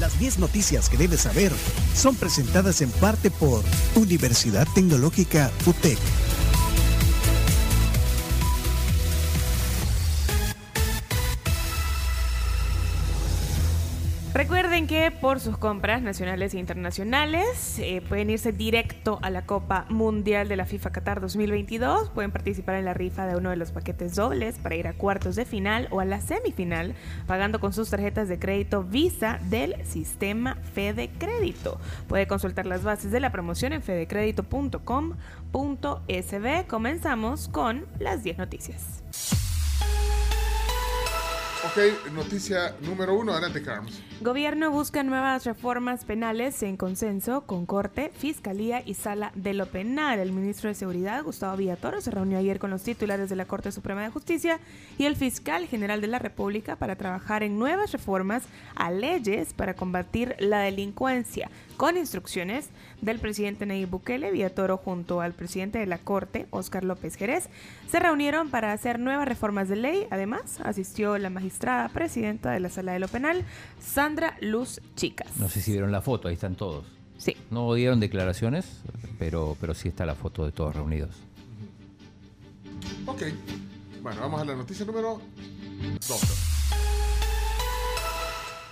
Las 10 noticias que debes saber son presentadas en parte por Universidad Tecnológica UTEC. Recuerden que por sus compras nacionales e internacionales eh, pueden irse directo a la Copa Mundial de la FIFA Qatar 2022. Pueden participar en la rifa de uno de los paquetes dobles para ir a cuartos de final o a la semifinal pagando con sus tarjetas de crédito Visa del sistema Fede Crédito. Puede consultar las bases de la promoción en fedecredito.com.sb. Comenzamos con las 10 noticias. Ok, noticia número uno, adelante, Carms. Gobierno busca nuevas reformas penales en consenso con Corte, Fiscalía y Sala de lo Penal. El ministro de Seguridad, Gustavo Villatoro, se reunió ayer con los titulares de la Corte Suprema de Justicia y el fiscal general de la República para trabajar en nuevas reformas a leyes para combatir la delincuencia, con instrucciones del presidente Nayib Bukele, Villatoro junto al presidente de la Corte, Óscar López Jerez, se reunieron para hacer nuevas reformas de ley. Además, asistió la magistrada presidenta de la Sala de lo Penal, Sandra Luz Chicas. No sé si vieron la foto, ahí están todos. Sí. No dieron declaraciones, pero, pero sí está la foto de todos reunidos. Ok. Bueno, vamos a la noticia número dos.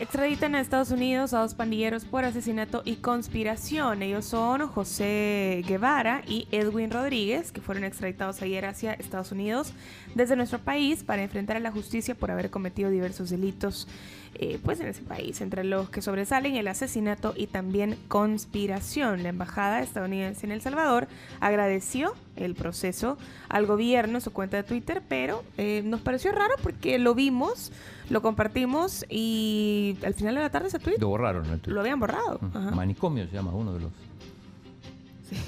Extraditan a Estados Unidos a dos pandilleros por asesinato y conspiración. Ellos son José Guevara y Edwin Rodríguez, que fueron extraditados ayer hacia Estados Unidos desde nuestro país para enfrentar a la justicia por haber cometido diversos delitos eh, pues en ese país, entre los que sobresalen el asesinato y también conspiración. La embajada estadounidense en El Salvador agradeció el proceso al gobierno en su cuenta de Twitter, pero eh, nos pareció raro porque lo vimos, lo compartimos y al final de la tarde ese tweet Lo borraron el tweet. lo habían borrado. Ajá. Manicomio se llama uno de los,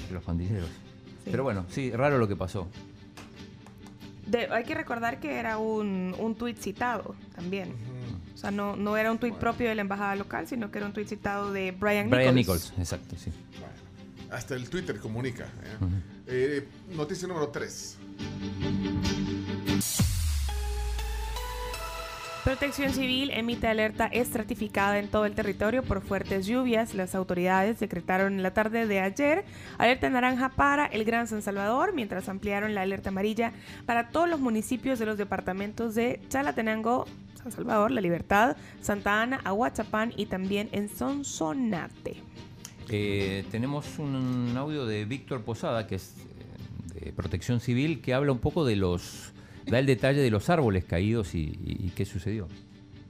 de los pandilleros. Pero bueno, sí, raro lo que pasó. De- hay que recordar que era un, un tuit citado también. O sea, no, no era un tuit propio de la embajada local, sino que era un tuit citado de Brian, Brian Nichols. Nichols, exacto, sí. Bueno, hasta el Twitter comunica. ¿eh? Eh, noticia número tres. Protección Civil emite alerta estratificada en todo el territorio por fuertes lluvias. Las autoridades decretaron en la tarde de ayer alerta naranja para el Gran San Salvador, mientras ampliaron la alerta amarilla para todos los municipios de los departamentos de Chalatenango, San Salvador, La Libertad, Santa Ana, Aguachapán y también en Sonsonate. Eh, tenemos un audio de Víctor Posada, que es eh, de Protección Civil, que habla un poco de los. Da el detalle de los árboles caídos y, qué sucedió.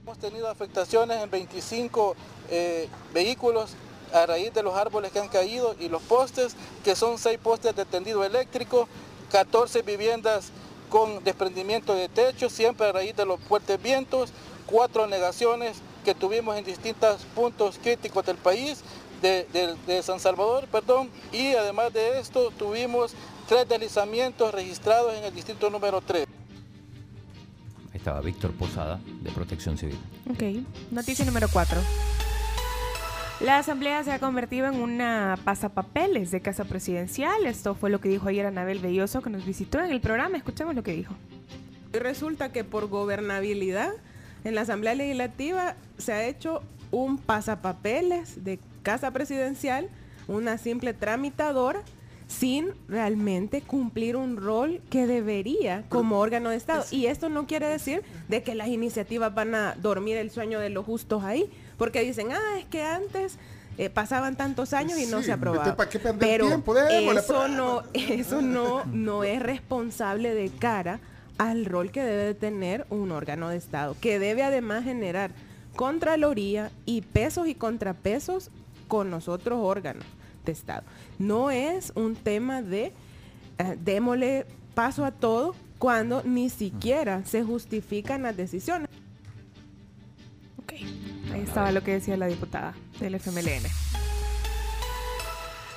Hemos tenido afectaciones en 25 eh, vehículos a raíz de los árboles que han caído y los postes, que son 6 postes de tendido eléctrico, 14 viviendas con desprendimiento de techo, siempre a raíz de los fuertes vientos, 4 negaciones que tuvimos en distintos puntos críticos del país, de, de- de San Salvador, perdón, y además de esto tuvimos tres deslizamientos registrados en el distrito número 3. Estaba Víctor Posada, de Protección Civil. Ok, noticia número 4. La asamblea se ha convertido en una pasapapeles de casa presidencial. Esto fue lo que dijo ayer Anabel Belloso, que nos visitó en el programa. Escuchemos lo que dijo. Y resulta que por gobernabilidad en la Asamblea Legislativa se ha hecho un pasapapeles de casa presidencial, una simple tramitadora, sin realmente cumplir un rol que debería como órgano de Estado. Y esto no quiere decir de que las iniciativas van a dormir el sueño de los justos ahí, porque dicen, ah, es que antes eh, pasaban tantos años y no se aprobaba. ¿para qué perder Pero tiempo? Démosle, eso pero- no, eso no, no es responsable de cara al rol que debe de tener un órgano de Estado, que debe además generar contraloría y pesos y contrapesos con los otros órganos Estado. No es un tema de eh, démosle paso a todo cuando ni siquiera se justifican las decisiones. Ok, ahí estaba lo que decía la diputada del FMLN.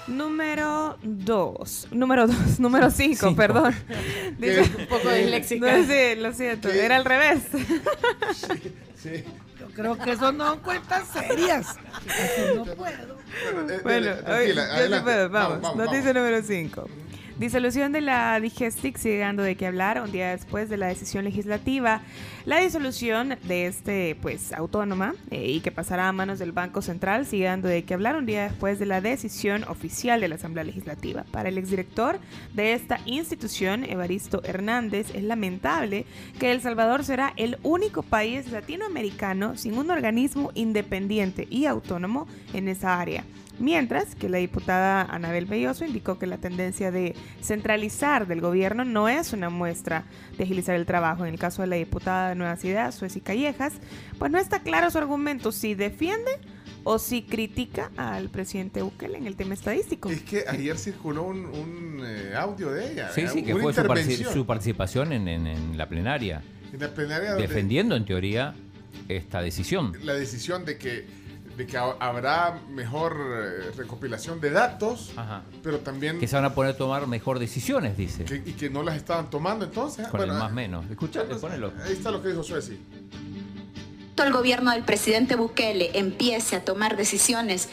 Número 2. Número 2. Número 5, Cinco. perdón. ¿Qué? un poco disléxica. sí, lo siento. ¿Qué? Era al revés. Sí. Yo creo que eso no son cuentas serias. Así no puedo. Bueno, eh, Bueno, dele, oye, yo puedo, vamos. Vamos, vamos, Noticia número 5. Disolución de la Digestic sigue dando de qué hablar un día después de la decisión legislativa. La disolución de este, pues, autónoma eh, y que pasará a manos del Banco Central sigue dando de qué hablar un día después de la decisión oficial de la Asamblea Legislativa. Para el exdirector de esta institución, Evaristo Hernández, es lamentable que El Salvador será el único país latinoamericano sin un organismo independiente y autónomo en esa área. Mientras que la diputada Anabel Belloso indicó que la tendencia de centralizar del gobierno no es una muestra de agilizar el trabajo. En el caso de la diputada de Nuevas Ideas, Sueci Callejas, pues no está claro su argumento si defiende o si critica al presidente Bukele en el tema estadístico. Es que ayer circuló un, un, eh, audio de ella. Sí, eh, sí, que una fue su, partici- intervención su participación en, en- en la plenaria, en la plenaria donde defendiendo en teoría esta decisión. la decisión de que, de que ha- habrá mejor eh, recopilación de datos, Ajá. pero también Que se van a poder tomar mejor decisiones, dice. que- y que no las estaban tomando entonces. Con Bueno, el más eh, menos. Escuchate, pues, ponelo. Ahí está lo que dijo Sueci. el gobierno del presidente Bukele empiece a tomar decisiones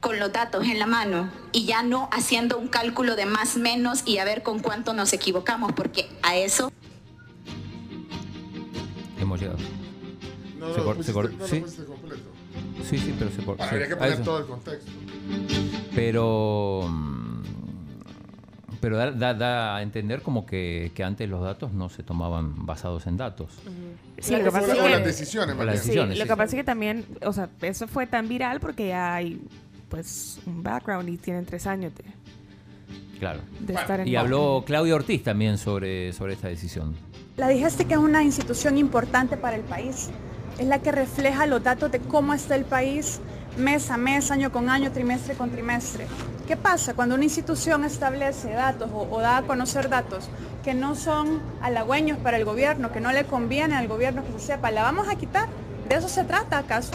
con los datos en la mano y ya no haciendo un cálculo de más menos y a ver con cuánto nos equivocamos, porque a eso Hemos llegado. No, Se lo pusiste- se no lo sí. completo. Sí, sí, pero se sí, habría que a poner todo el contexto. Pero. mm, Pero da, da- da a entender como que, que antes los datos no se tomaban basados en datos. Sí, lo que pasa es que- las decisiones, o más las bien. Sí, decisiones, lo sí. que pasa es que también, o sea, eso fue tan viral porque ya hay pues un background y tienen tres años de, Claro. de estar en Y habló Claudia Ortiz también sobre, sobre esta decisión. La Digestic es una institución importante para el país. Es la que refleja los datos de cómo está el país mes a mes, año con año, trimestre con trimestre. ¿Qué pasa cuando una institución establece datos o, da a conocer datos que no son halagüeños para el gobierno, que no le conviene al gobierno que se sepa? ¿La vamos a quitar? ¿De eso se trata acaso?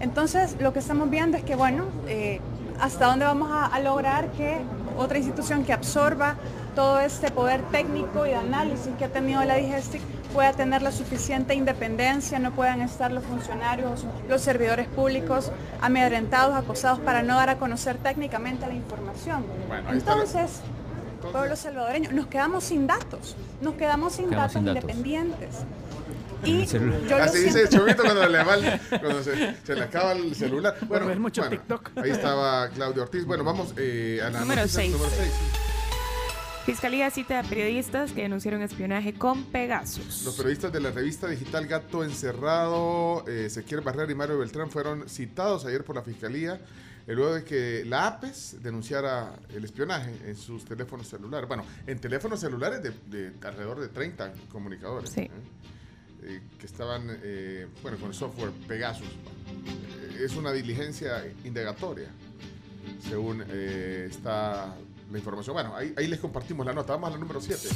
Entonces, lo que estamos viendo es que, bueno, eh, hasta dónde vamos a lograr que otra institución que absorba todo este poder técnico y de análisis que ha tenido la Digestic pueda tener la suficiente independencia, no puedan estar los funcionarios, los servidores públicos amedrentados, acosados para no dar a conocer técnicamente la información. Bueno, lo- Entonces, pueblo salvadoreño, nos quedamos sin datos, nos quedamos sin Quedamos datos sin datos. independientes. En Y yo lo Así dice Chovito cuando, le va el- cuando se, se le acaba el celular. Bueno, mucho bueno, TikTok. Ahí estaba Claudio Ortiz. Bueno, vamos eh, a la Número noticia seis. número 6. Fiscalía cita a periodistas que denunciaron espionaje con Pegasus. Los periodistas de la revista digital Gato Encerrado, eh, Barrera y Mario Beltrán fueron citados ayer por la Fiscalía eh, luego de que la APES denunciara el espionaje en sus teléfonos celulares. Bueno, en teléfonos celulares de, de alrededor de 30 comunicadores. Sí. ¿eh? Eh, que estaban, bueno, con el software Pegasus. Es una diligencia indagatoria, según está la información. Bueno, ahí, ahí les compartimos la nota. Vamos a la número 7.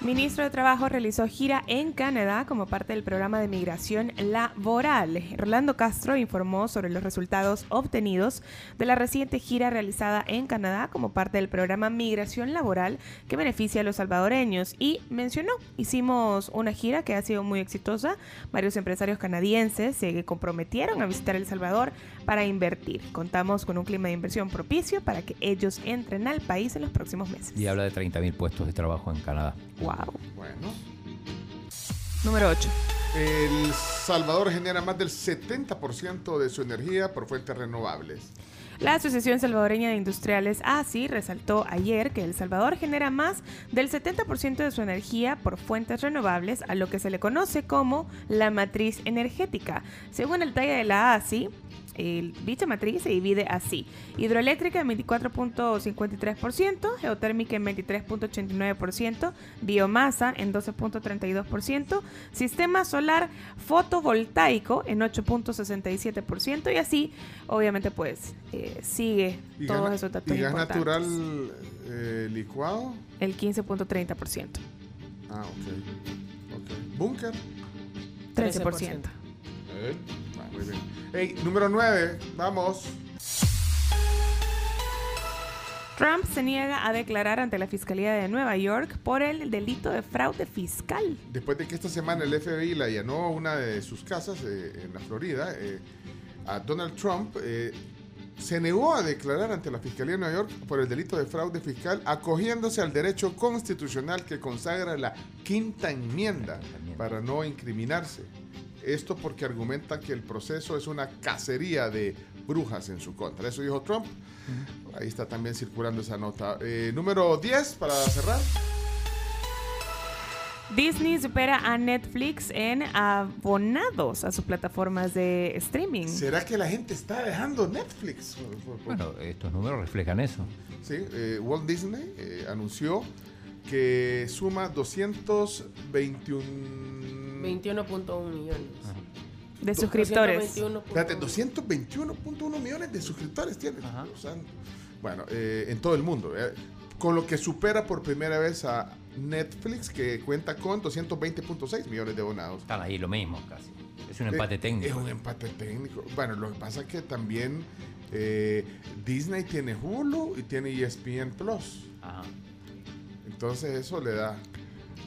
Ministro de Trabajo realizó gira en Canadá como parte del programa de migración laboral. Rolando Castro informó sobre los resultados obtenidos de la reciente gira realizada en Canadá como parte del programa Migración Laboral que beneficia a los salvadoreños y mencionó, hicimos una gira que ha sido muy exitosa. Varios empresarios canadienses se comprometieron a visitar El Salvador para invertir. Contamos con un clima de inversión propicio para que ellos entren al país en los próximos meses. Y habla de 30.000 puestos de trabajo en Canadá. Bueno. Número 8. El Salvador genera más del 70% de su energía por fuentes renovables. La Asociación Salvadoreña de Industriales, ASI, resaltó ayer que El Salvador genera más del 70% de su energía por fuentes renovables, a lo que se le conoce como la matriz energética. Según el talla de la ASI, el, dicha matriz se divide así. Hidroeléctrica en 24.53%, geotérmica en 23.89%, biomasa en 12.32%, sistema solar fotovoltaico en 8.67% y así, obviamente, pues eh, sigue Y todos esos datos ¿Y gas importantes. natural eh, licuado? El 15.30%. Ah, ok. okay. ¿Búnker? 13%. Eh, muy bien. Hey, número 9, vamos. Trump se niega a declarar ante la Fiscalía de Nueva York por el delito de fraude fiscal. Después de que esta semana el FBI la allanó a una de sus casas eh, en la Florida, eh, a Donald Trump eh, se negó a declarar ante la Fiscalía de Nueva York por el delito de fraude fiscal, acogiéndose al derecho constitucional que consagra la quinta enmienda para no incriminarse. Esto porque argumenta que el proceso es una cacería de brujas en su contra. Eso dijo Trump. Ahí está también circulando esa nota. Eh, número 10 para cerrar. Disney supera a Netflix en abonados a sus plataformas de streaming. ¿Será que la gente está dejando Netflix? Bueno, estos números reflejan eso. Sí, eh, Walt Disney eh, anunció que suma 221... 21.1 millones. De suscriptores. 221.1. Espérate, 221.1 millones de suscriptores tiene. O sea, bueno, eh, en todo el mundo. eh, con lo que supera por primera vez a Netflix, que cuenta con 220.6 millones de abonados. Están ahí lo mismo casi. Es un Eh, empate técnico. Es un empate técnico. Bueno, lo que pasa es que también eh, Disney tiene Hulu y tiene ESPN Plus. Ajá. Entonces eso le da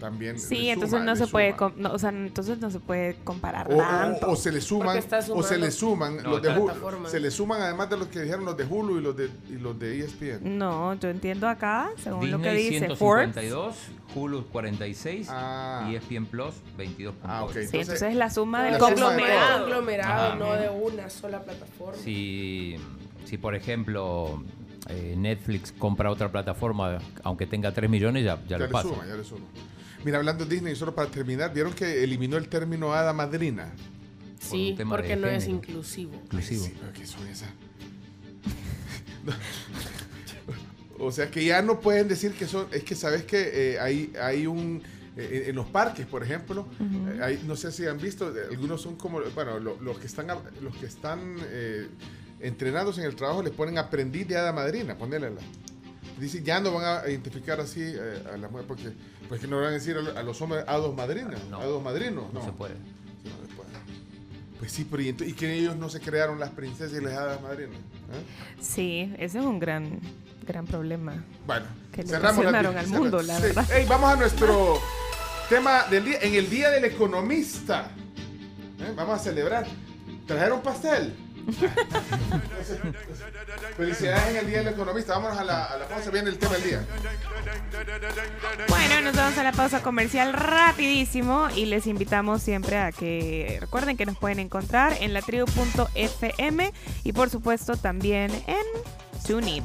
también. Sí, entonces suma, no se puede, suma. com- no, o sea, entonces no se puede comparar O, o- tanto. o se le suman, o se le suman No, los de Hulu, se le suman además de los que dijeron los de Hulu y los de y los de ESPN. No, yo entiendo acá, según lo que Disney dice Forbes. 152, Hulu 46 Ah. y E ESPN Plus 22.8. Ah, ok. Sí, Entonces, entonces es la suma del la suma de conglomerado. conglomerado, no de una sola plataforma. Si, si por ejemplo, eh, Netflix compra otra plataforma, aunque tenga 3 millones, ya, ya, Ya lo le pasa. suma, ya le suma. Mira, hablando de Disney, solo para terminar, ¿vieron que eliminó el término hada madrina? Sí, porque no es inclusivo. Exclusivo. Sí, ¿qué son esas? o sea que ya no pueden decir que son. Es que sabes que eh, hay, hay un. eh, en los parques, por ejemplo, eh, hay- no sé si han visto, eh, algunos son como, bueno, lo- los que están, a- los que están eh, entrenados en el trabajo les ponen aprendiz de hada madrina, ponele la. Dice, ya no van a identificar así eh, a las mujeres, porque pues que no van a decir a, lo- a los hombres hados madrinas, No. hados madrinos, No se puede. Sí, no se puede. Pues sí, pero y, ento- y que ellos no se crearon las princesas y las hadas madrinas. ¿eh? Sí, ese es un gran, gran problema. Bueno, Que cerramos la al mundo, la verdad. Ey, vamos a nuestro tema del día. En el Día del Economista, ¿eh? vamos a celebrar. ¿Trajeron pastel? Felicidades en el Día del Economista. Vámonos a la, pausa. Viene el tema del día. Bueno, nos vamos a la pausa comercial rapidísimo y les invitamos siempre a que recuerden que nos pueden encontrar en la tribu.fm y por supuesto también en TuneIn.